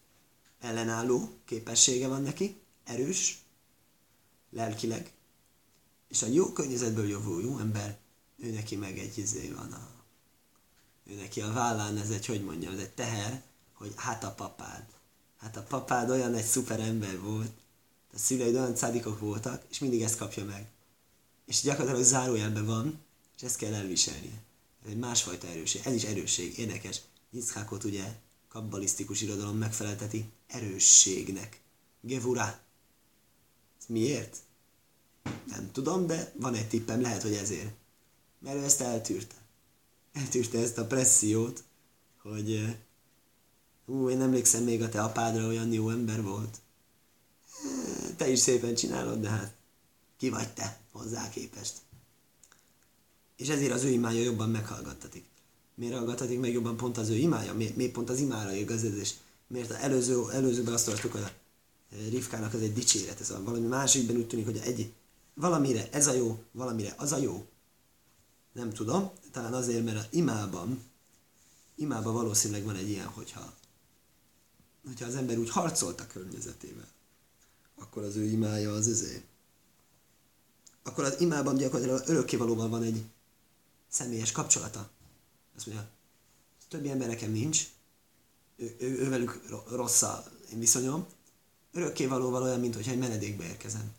ellenálló képessége van neki, erős, lelkileg, és a jó környezetből jövő jó ember, ő neki meg egy izé van a ő neki a vállán ez egy, hogy mondjam, ez egy teher, hogy hát a papád. Hát a papád olyan egy szuper ember volt, a szüleid olyan cádikok voltak, és mindig ezt kapja meg. És gyakorlatilag zárójelben van, és ezt kell elviselnie. Ez egy másfajta erősség. Ez is erősség. Érdekes. Yitzhákot ugye kabbalisztikus irodalom megfelelteti erősségnek. Gevura. Ez miért? Nem tudom, de van egy tippem, lehet, hogy ezért. Mert ő ezt eltűrte. Eltűrte ezt a pressziót, hogy hú, én emlékszem még a te apádra olyan jó ember volt. Te is szépen csinálod, de hát ki vagy te hozzá képest. És ezért az ő imája jobban meghallgattatik. Miért hallgattatik meg jobban pont az ő imája? Miért, miért pont az imára igaz ez? És miért az előző, előzőben azt tartottuk, hogy a Rivkának az egy dicséret, ez a valami másikben úgy tűnik, hogy egy, valamire ez a jó, valamire az a jó. Nem tudom, talán azért, mert az imában, imában valószínűleg van egy ilyen, hogyha, hogyha az ember úgy harcolt a környezetével, akkor az ő imája az ezé. Akkor az imában gyakorlatilag örökkévalóban van egy személyes kapcsolata. Azt mondja, többi ember nekem nincs, ő, ő, ővelük rossz a én viszonyom, örökkévalóval olyan, mint egy menedékbe érkezem.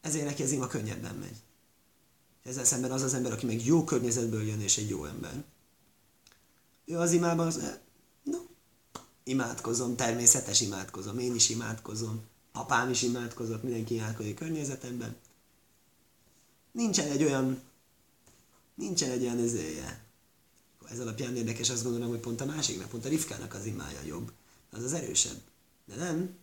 Ezért neki az ima könnyebben megy. Ezzel szemben az az ember, aki meg jó környezetből jön, és egy jó ember. Ő az imában az, no, imádkozom, természetes imádkozom, én is imádkozom, apám is imádkozott, mindenki imádkozik környezetemben. Nincsen egy olyan, nincsen egy olyan ezéje. Ez alapján érdekes, azt gondolom, hogy pont a másiknak, pont a Rivkának az imája jobb. Az az erősebb. De nem,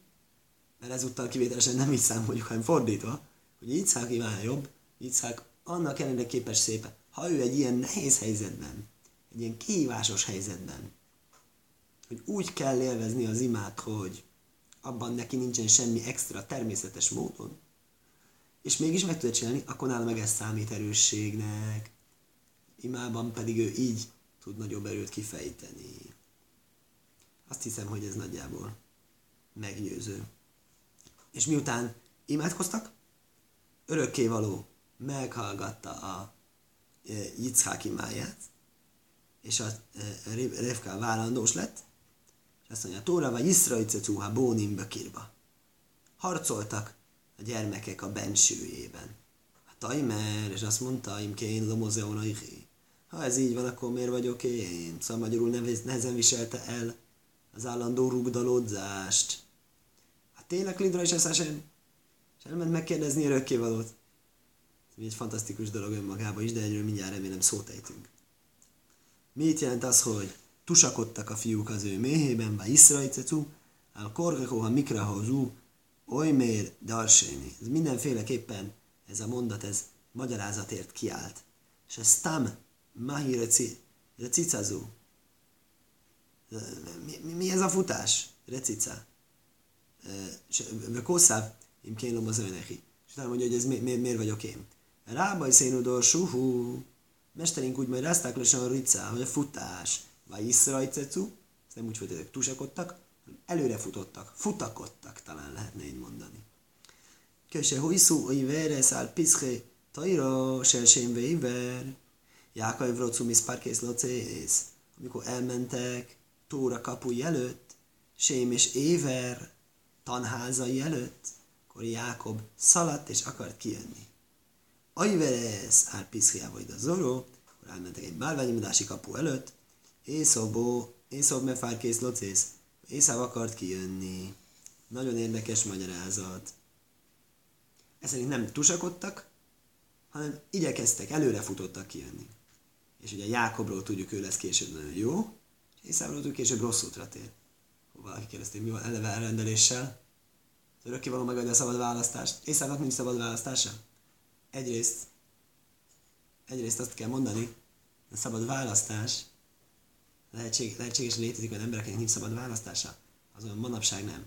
mert ezúttal kivételesen nem így számoljuk, hanem fordítva, hogy Yitzhak imája jobb, Yitzhak annak ellenére képes szépen. Ha ő egy ilyen nehéz helyzetben, egy ilyen kihívásos helyzetben, hogy úgy kell élvezni az imát, hogy abban neki nincsen semmi extra természetes módon, és mégis meg tudja csinálni, akkor nála meg ez számít erősségnek. Imában pedig ő így tud nagyobb erőt kifejteni. Azt hiszem, hogy ez nagyjából meggyőző. És miután imádkoztak, örökkévaló meghallgatta a e, Yitzhak imáját, és a e, Revka várandós lett, és azt mondja, Tóra vagy Iszraicecuha bónim bökirba. Harcoltak a gyermekek a bensőjében. A tajmer, és azt mondta, imkén lomozeonaihi, Ha ez így van, akkor miért vagyok én? Szóval magyarul nevez, nehezen viselte el az állandó rúgdalódzást. Hát tényleg Lidra is eszás és elment megkérdezni örökkévalót. Ez egy fantasztikus dolog önmagában is, de egyről mindjárt remélem szót ejtünk. Mit jelent az, hogy tusakodtak a fiúk az ő méhében, vagy Iszraicecu, al korgekóha mikrahozú, mér darséni. Ez mindenféleképpen, ez a mondat, ez magyarázatért kiállt. És ez tam mahi recicazú. Mi, mi, mi, ez a futás? Recica. Kószáv, im kélom az önneki. És utána mondja, hogy ez mi, mi, miért vagyok én. Rábaj szénudor suhú. Mesterink úgy majd rázták lassan a rica, hogy a futás. Vagy iszrajcecu, ezt nem úgy hogy tusakodtak, előre futottak, futakodtak, talán lehetne így mondani. Köse huiszú, hogy veres áll piszke, tajra, selsém véver, jákai vrocu miszpárkész locész, amikor elmentek Tóra kapuj előtt, Sém és Éver tanházai előtt, akkor Jákob szaladt és akart kijönni. Ajveres áll vagy a zoró, akkor elmentek egy bálványimadási kapu előtt, Észobó, Észob mefárkész locész, Észáv akart kijönni. Nagyon érdekes magyarázat. Ez szerint nem tusakodtak, hanem igyekeztek, előre futottak kijönni. És ugye Jákobról tudjuk, ő lesz később nagyon jó, és Észávról tudjuk, később rossz útra tér. Valaki kérdezte, mi van eleve elrendeléssel? Az örökkévaló megadja a szabad választást. Észávnak nincs szabad választása? Egyrészt, egyrészt azt kell mondani, a szabad választás lehetség, lehetséges, hogy létezik olyan embereknek nincs szabad választása, azon manapság nem.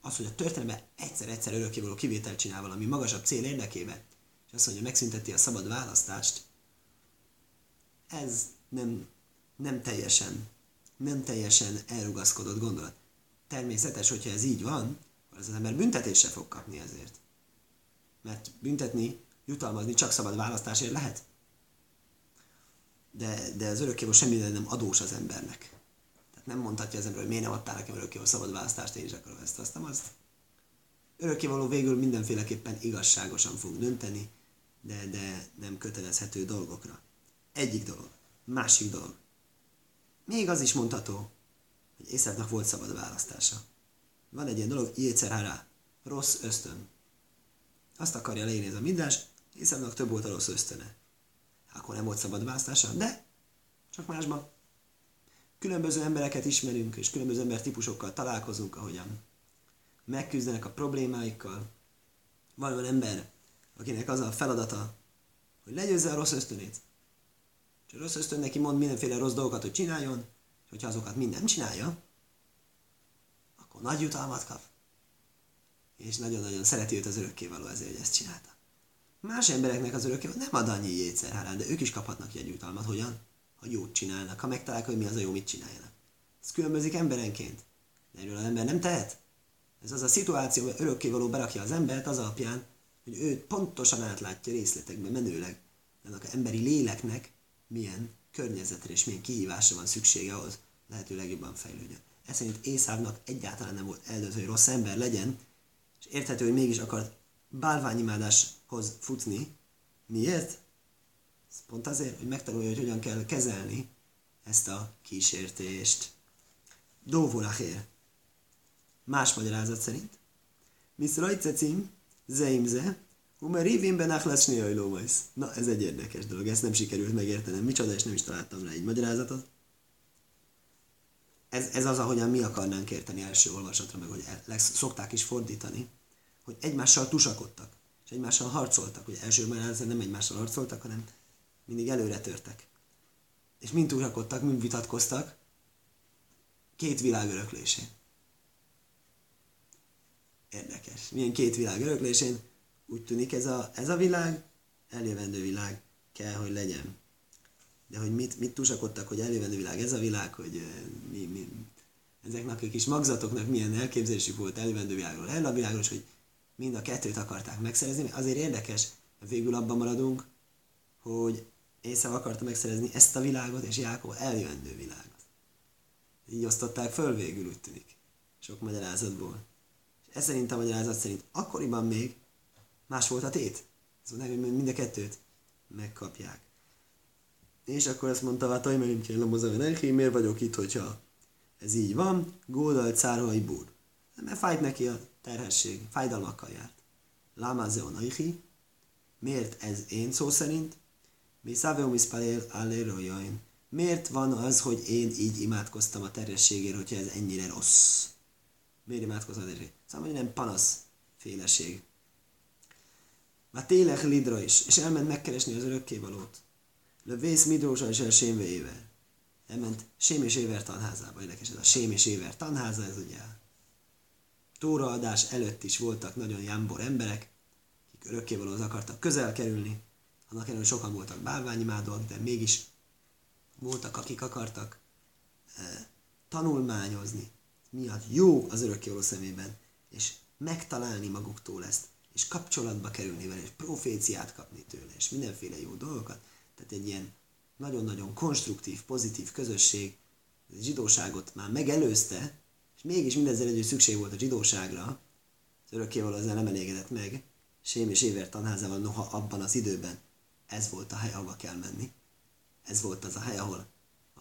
Az, hogy a történelemben egyszer-egyszer örökkévaló kivételt csinál valami magasabb cél érdekében, és azt mondja, megszünteti a szabad választást, ez nem, nem teljesen, nem teljesen elrugaszkodott gondolat. Természetes, hogyha ez így van, akkor az ember büntetésre fog kapni ezért. Mert büntetni, jutalmazni csak szabad választásért lehet de, de az örökkévaló semmi nem adós az embernek. Tehát nem mondhatja az ember, hogy miért nem adtál nekem örökkévaló szabad választást, én is akarom ezt, azt nem azt. Örökkévaló végül mindenféleképpen igazságosan fog dönteni, de, de nem kötelezhető dolgokra. Egyik dolog. Másik dolog. Még az is mondható, hogy Észávnak volt szabad választása. Van egy ilyen dolog, Jécerhára, rossz ösztön. Azt akarja leírni ez a mindás, Észávnak több volt a rossz ösztöne akkor nem volt szabad választása, de csak másban. Különböző embereket ismerünk, és különböző embertípusokkal találkozunk, ahogyan megküzdenek a problémáikkal. Van olyan ember, akinek az a feladata, hogy legyőzze a rossz ösztönét. És a rossz ösztön neki mond mindenféle rossz dolgokat, hogy csináljon, és hogyha azokat mind nem csinálja, akkor nagy jutalmat kap. És nagyon-nagyon szereti őt az örökkévaló ezért, hogy ezt csinálta. Más embereknek az örökké nem ad annyi jétszerhárán, de ők is kaphatnak jegyjutalmat. Hogyan? Ha jót csinálnak, ha megtalálják, hogy mi az a jó, mit csináljanak. Ez különbözik emberenként. De erről az ember nem tehet. Ez az a szituáció, hogy örökkévaló berakja az embert az alapján, hogy ő pontosan átlátja részletekben menőleg, ennek az emberi léleknek milyen környezetre és milyen kihívásra van szüksége ahhoz, lehető legjobban fejlődjön. Ez szerint Észávnak egyáltalán nem volt eldöntő, hogy rossz ember legyen, és érthető, hogy mégis akart bálványimádáshoz futni. Miért? Ez pont azért, hogy megtanulja, hogy hogyan kell kezelni ezt a kísértést. Dóvoláhér. Más magyarázat szerint. Miszrajcecim, zeimze, Umer rívén benach lesz Na, ez egy érdekes dolog, ezt nem sikerült megértenem. Micsoda, és nem is találtam rá egy magyarázatot. Ez, ez az, ahogyan mi akarnánk érteni első olvasatra, meg hogy szokták is fordítani hogy egymással tusakodtak, és egymással harcoltak. Ugye első magyarázat nem egymással harcoltak, hanem mindig előre törtek. És mind tusakodtak, mind vitatkoztak két világ öröklésén. Érdekes. Milyen két világ öröklésén? Úgy tűnik ez a, ez a világ, eljövendő világ kell, hogy legyen. De hogy mit, mit tusakodtak, hogy eljövendő világ ez a világ, hogy mi, mi, ezeknek a kis magzatoknak milyen elképzelésük volt eljövendő világról, el a világról, hogy mind a kettőt akarták megszerezni, azért érdekes, végül abban maradunk, hogy Észak akarta megszerezni ezt a világot, és Jákob eljövendő világot. Így osztották föl végül, úgy tűnik. Sok magyarázatból. És ez szerint a magyarázat szerint akkoriban még más volt a tét. Szóval hogy mind a kettőt megkapják. És akkor azt mondta, hát ajmeim kell neki, miért vagyok itt, hogyha ez így van, gódal cárhai búr. Mert fájt neki a terhesség, fájdalmakkal járt. Lámázeon naihi, miért ez én szó szerint? Mi száveo miszpalél allérojain. Miért van az, hogy én így imádkoztam a terhességért, hogyha ez ennyire rossz? Miért imádkozom a terhességért? Szóval, hogy nem panasz féleség. Már tényleg lidra is, és elment megkeresni az örökkévalót. Lövész midrósa és el sémve éver. Elment Sém és Éver tanházába. Érdekes, ez a Sém és Éver tanháza, ez ugye tóraadás előtt is voltak nagyon jámbor emberek, akik örökkévalóhoz akartak közel kerülni, annak ellenére sokan voltak bálványimádóak, de mégis voltak, akik akartak e, tanulmányozni, mi a jó az örökkévaló szemében, és megtalálni maguktól ezt, és kapcsolatba kerülni vele, és proféciát kapni tőle, és mindenféle jó dolgokat. Tehát egy ilyen nagyon-nagyon konstruktív, pozitív közösség a zsidóságot már megelőzte, és mégis mindezzel együtt szükség volt a zsidóságra, az örökkévaló ezzel nem elégedett meg, Sém és Éver tanházával, noha abban az időben ez volt a hely, ahova kell menni. Ez volt az a hely, ahol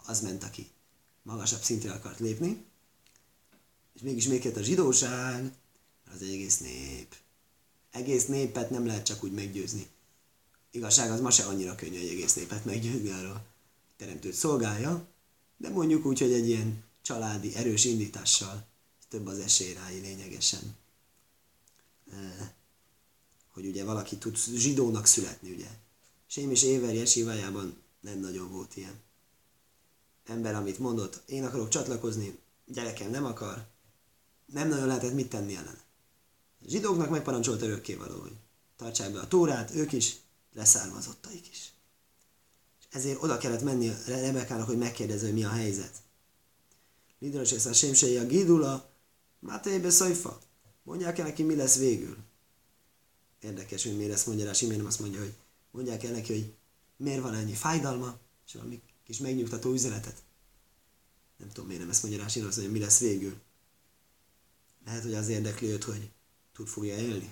az ment, aki magasabb szintre akart lépni. És mégis még a zsidóság, az egész nép. Egész népet nem lehet csak úgy meggyőzni. Igazság az ma se annyira könnyű egy egész népet meggyőzni arra teremtőt szolgálja, de mondjuk úgy, hogy egy ilyen családi erős indítással több az esély rá lényegesen. Hogy ugye valaki tud zsidónak születni, ugye. Sém és Éver Jesivájában nem nagyon volt ilyen. Ember, amit mondott, én akarok csatlakozni, gyerekem nem akar, nem nagyon lehetett mit tenni ellen. A zsidóknak megparancsolt örökkévaló, hogy tartsák be a tórát, ők is, leszármazottaik is. És ezért oda kellett menni Rebekának, hogy megkérdezze, hogy mi a helyzet. Lidros és a Sémsei a Gidula, Mátébe Szajfa. Mondják el neki, mi lesz végül. Érdekes, hogy miért rá, Simén nem azt mondja, hogy mondják el neki, hogy miért van ennyi fájdalma, és valami kis megnyugtató üzenetet. Nem tudom, miért nem ezt mondja rá, Simén azt mondja, mi lesz végül. Lehet, hogy az érdekli őt, hogy tud fogja élni.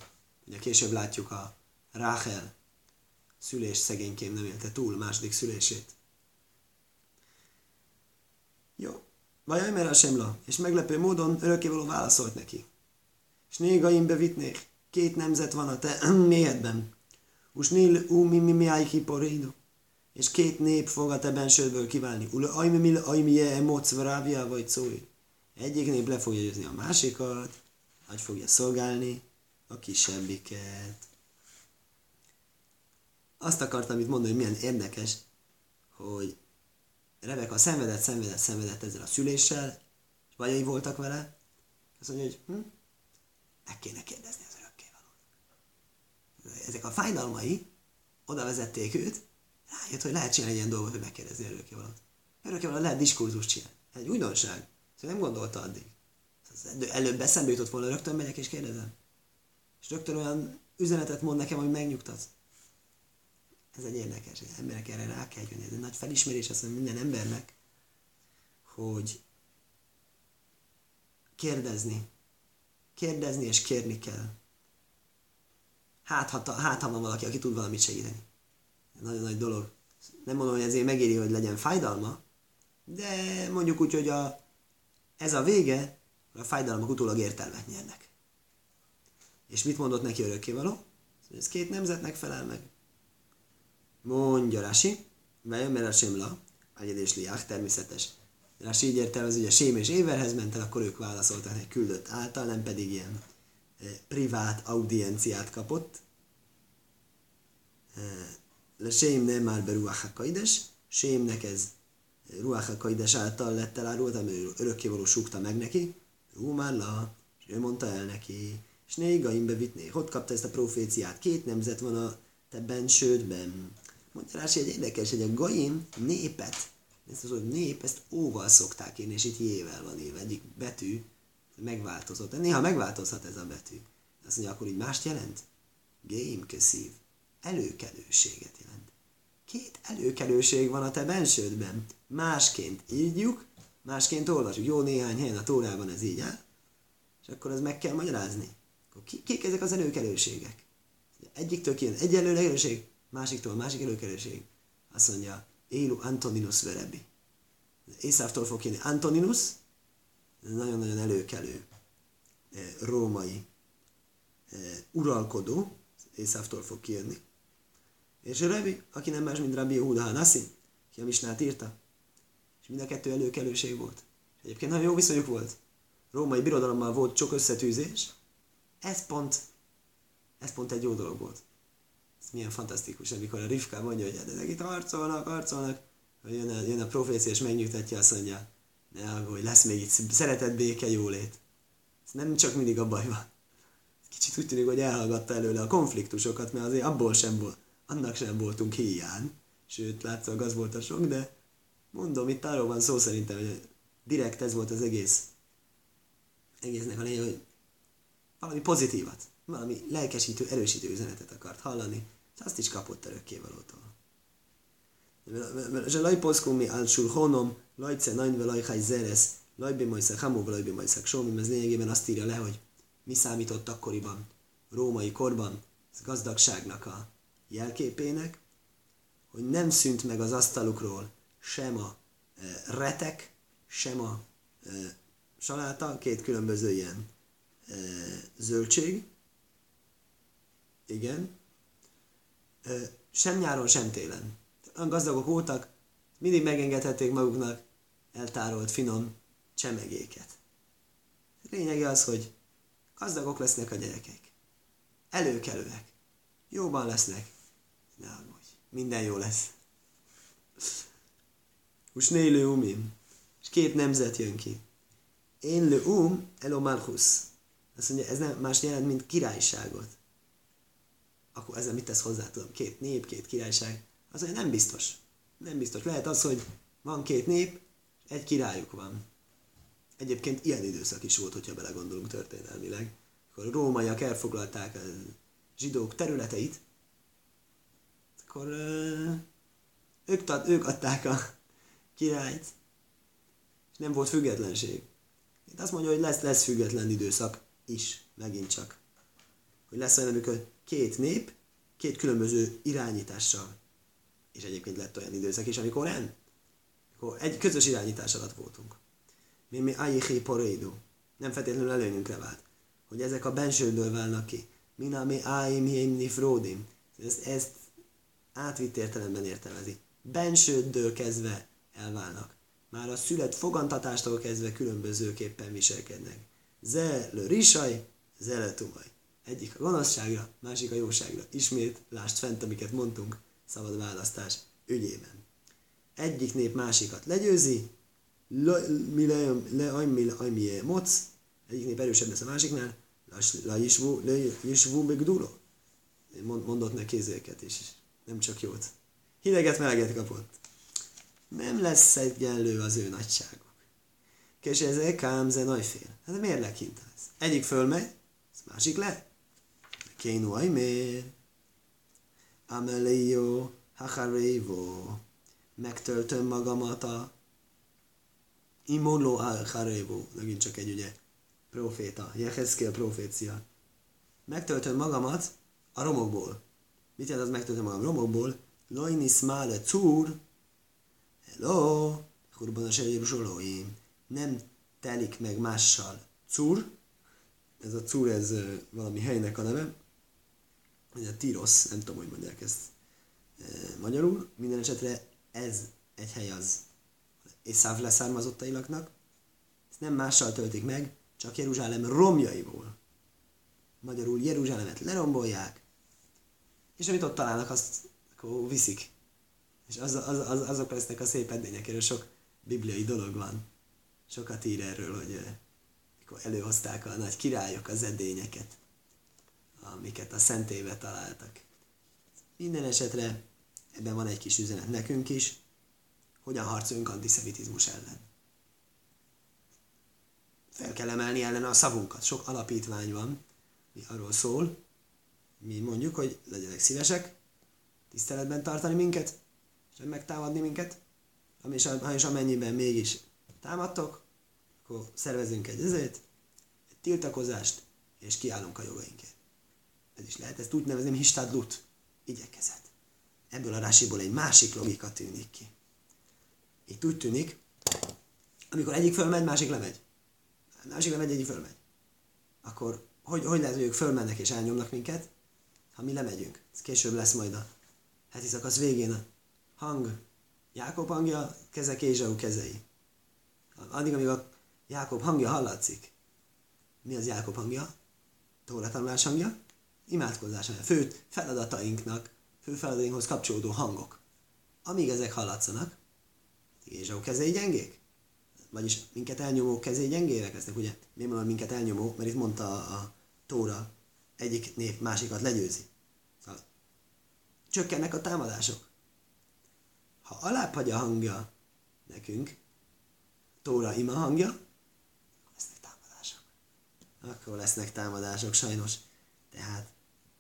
Ugye később látjuk a Ráhel szülés szegényként nem élte túl második szülését. Jó. Vajaj, mert semla. És meglepő módon örökkévaló válaszolt neki. És négaim bevitnék. Két nemzet van a te méhedben. Usnil u mi mi mi. És két nép fog a te bensődből kiválni. Ula ajmi mi ajmi je emoc vagy szói. Egyik nép le fogja győzni a másikat, hogy fogja szolgálni a kisebbiket azt akartam itt mondani, hogy milyen érdekes, hogy Rebeka szenvedett, szenvedett, szenvedett ezzel a szüléssel, és bajai voltak vele, azt mondja, hogy hm, meg kéne kérdezni az örökkévalót. Ezek a fájdalmai oda vezették őt, rájött, hogy lehet csinálni ilyen dolgot, hogy megkérdezni örökkévalót. Örökkévalót lehet diskurzus csinálni. Ez egy újdonság. Szóval nem gondolta addig. Előbb eszembe jutott volna, rögtön megyek és kérdezem. És rögtön olyan üzenetet mond nekem, hogy megnyugtatsz ez egy érdekes, hogy emberek erre rá kell jönni. Ez egy nagy felismerés azt mondom minden embernek, hogy kérdezni. Kérdezni és kérni kell. Hát, ha, hát, ha van valaki, aki tud valamit segíteni. Nagyon nagy dolog. Nem mondom, hogy ezért megéri, hogy legyen fájdalma, de mondjuk úgy, hogy a, ez a vége, a fájdalmak utólag értelmet nyernek. És mit mondott neki örökkévaló? Ez két nemzetnek felel meg. Mondja Rasi, mert a Simla, és Liach, természetes. Rasi így értelmez, hogy a Sém és Éverhez ment el, akkor ők válaszoltak egy küldött által, nem pedig ilyen e, privát audienciát kapott. E, le Sém nem már be Ruach Sémnek ez Ruach által lett elárult, ami örökkévaló súgta meg neki. Ú, már la, és ő mondta el neki, és négaim bevitné. Hogy kapta ezt a proféciát? Két nemzet van a te bensődben. Mondja Rási, egy érdekes, hogy a gaim népet, ezt az, hogy nép, ezt óval szokták írni, és itt jével van írva, egyik betű megváltozott. De néha megváltozhat ez a betű. Azt mondja, akkor így mást jelent? Game szív. Előkelőséget jelent. Két előkelőség van a te bensődben. Másként írjuk, másként olvasjuk. Jó néhány helyen a tórában ez így áll, és akkor ez meg kell magyarázni. Akkor kik ezek az előkelőségek? Egyiktől kijön egyenlő előkelőség, másiktól másik előkelőség. Azt mondja, Élu Antoninus Verebi. Észávtól fog jönni Antoninus, nagyon-nagyon előkelő eh, római eh, uralkodó, Észávtól fog kijönni. És Rebi, aki nem más, mint Rabbi Yehuda Hanassi, ki a Misnát írta. Mind a kettő előkelőség volt. Egyébként nagyon jó viszonyuk volt. Római birodalommal volt sok összetűzés. Ez pont, ez pont egy jó dolog volt. Ez milyen fantasztikus, amikor a Rivka mondja, hogy hát ezek itt harcolnak, harcolnak, hogy jön a, jön a profécia és megnyugtatja, azt mondja, ne aggódj, lesz még itt szeretet, béke, jólét. Ez nem csak mindig a baj van. Kicsit úgy tűnik, hogy elhallgatta előle a konfliktusokat, mert azért abból sem volt, annak sem voltunk hiány. Sőt, látszólag az volt a sok, de mondom, itt arról van szó szerintem, hogy direkt ez volt az egész egésznek a lényeg, hogy valami pozitívat, valami lelkesítő, erősítő üzenetet akart hallani, és azt is kapott örökkévalótól. Zselaj poszkum mi al sulhonom, lajce nagyve lajhaj zeres, lajbi majszak hamu, lajbi majszak somim, ez lényegében azt írja le, hogy mi számított akkoriban, római korban, ez gazdagságnak a jelképének, hogy nem szűnt meg az asztalukról sem a e, retek, sem a e, saláta, két különböző ilyen e, zöldség, igen, sem nyáron, sem télen. Olyan gazdagok voltak, mindig megengedhették maguknak eltárolt finom csemegéket. Lényege az, hogy gazdagok lesznek a gyerekek. Előkelőek. Jóban lesznek. Ne aggódj. Minden jó lesz. Usnélő umim. És két nemzet jön ki. Én le um, elo malchus. Azt mondja, ez nem más jelent, mint királyságot. Akkor ezzel mit tesz hozzá, tudom, két nép, két királyság. Az nem biztos. Nem biztos. Lehet az, hogy van két nép, egy királyuk van. Egyébként ilyen időszak is volt, hogyha belegondolunk történelmileg. Akkor a rómaiak elfoglalták a zsidók területeit, akkor ők, ők adták a királyt, nem volt függetlenség. Itt azt mondja, hogy lesz, lesz független időszak is, megint csak. Hogy lesz olyan, amikor két nép, két különböző irányítással. És egyébként lett olyan időszak is, amikor nem. Akkor egy közös irányítás alatt voltunk. Mi mi ajiché porédu. Nem feltétlenül előnyünkre vált. Hogy ezek a bensődből válnak ki. Minami áim himni fródim. Ezt, ezt átvitt értelemben értelmezi. Bensődből kezdve elválnak már a szület fogantatástól kezdve különbözőképpen viselkednek. Ze le risaj, ze tumaj. Egyik a gonoszságra, másik a jóságra. Ismét lásd fent, amiket mondtunk, szabad választás ügyében. Egyik nép másikat legyőzi, mi le, le, mi le, mi moc, egyik nép erősebb lesz a másiknál, la jisvú meg duro. Mondott neki kézéket is, nem csak jót. Hideget, meleget kapott nem lesz egyenlő az ő nagyságok. És ezek kámze nagyfél. Hát miért lekintálsz? Egyik fölmegy, az másik le. Kénu ajmér. Amelio hacharévo. Megtöltöm magamat a Imoló hacharévo. Megint csak egy ugye proféta. Jehezkél profécia. Megtöltöm magamat a romokból. Mit jelent az megtöltöm magam romokból? Lojnis mále cúr, Hello, Hurban a Jeruzsólóim. Nem telik meg mással. Cur, ez a cur, ez valami helynek a neve. a Tirosz, nem tudom, hogy mondják ezt magyarul. Minden esetre ez egy hely az Észáv leszármazottailaknak. Ezt nem mással töltik meg, csak Jeruzsálem romjaiból. Magyarul Jeruzsálemet lerombolják, és amit ott találnak, azt akkor viszik és az, az, az, azok lesznek a szép edények, erről sok bibliai dolog van. Sokat ír erről, hogy mikor előhozták a nagy királyok az edényeket, amiket a szentébe találtak. Minden esetre ebben van egy kis üzenet nekünk is, hogyan harcoljunk antiszemitizmus ellen. Fel kell emelni ellen a szavunkat. Sok alapítvány van, mi arról szól, mi mondjuk, hogy legyenek szívesek, tiszteletben tartani minket, és megtámadni minket, és amennyiben mégis támadtok, akkor szervezünk egy ezért, egy tiltakozást, és kiállunk a jogainkért. Ez is lehet, ezt úgy nevezném histadlut, igyekezet. Ebből a rásiból egy másik logika tűnik ki. Itt úgy tűnik, amikor egyik fölmegy, másik lemegy. Másik lemegy, egyik fölmegy. Akkor hogy, hogy lehet, hogy ők fölmennek és elnyomnak minket, ha mi lemegyünk? Ez később lesz majd a heti szakasz végén a hang. Jákob hangja, kezek Ézsau kezei. Addig, amíg a Jákob hangja hallatszik. Mi az Jákob hangja? Tóra tanulás hangja? Imádkozás hangja. Fő feladatainknak, fő feladatainkhoz kapcsolódó hangok. Amíg ezek hallatszanak, Ézsau kezei gyengék? Vagyis minket elnyomó kezei gyengének lesznek, ugye? Mi mondom minket elnyomó? Mert itt mondta a, a Tóra, egyik nép másikat legyőzi. Szóval csökkennek a támadások. Ha alább a hangja nekünk, Tóra ima hangja, lesznek támadások. Akkor lesznek támadások, sajnos. Tehát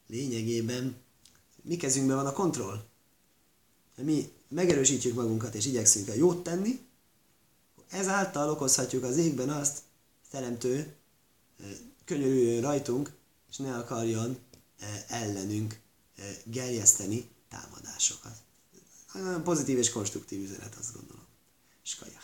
lényegében mi kezünkben van a kontroll. Ha mi megerősítjük magunkat és igyekszünk a jót tenni, ezáltal okozhatjuk az égben azt, teremtő könyörüljön rajtunk, és ne akarjon ellenünk gerjeszteni támadásokat. Pozitív és konstruktív üzenet, azt gondolom. Skajach.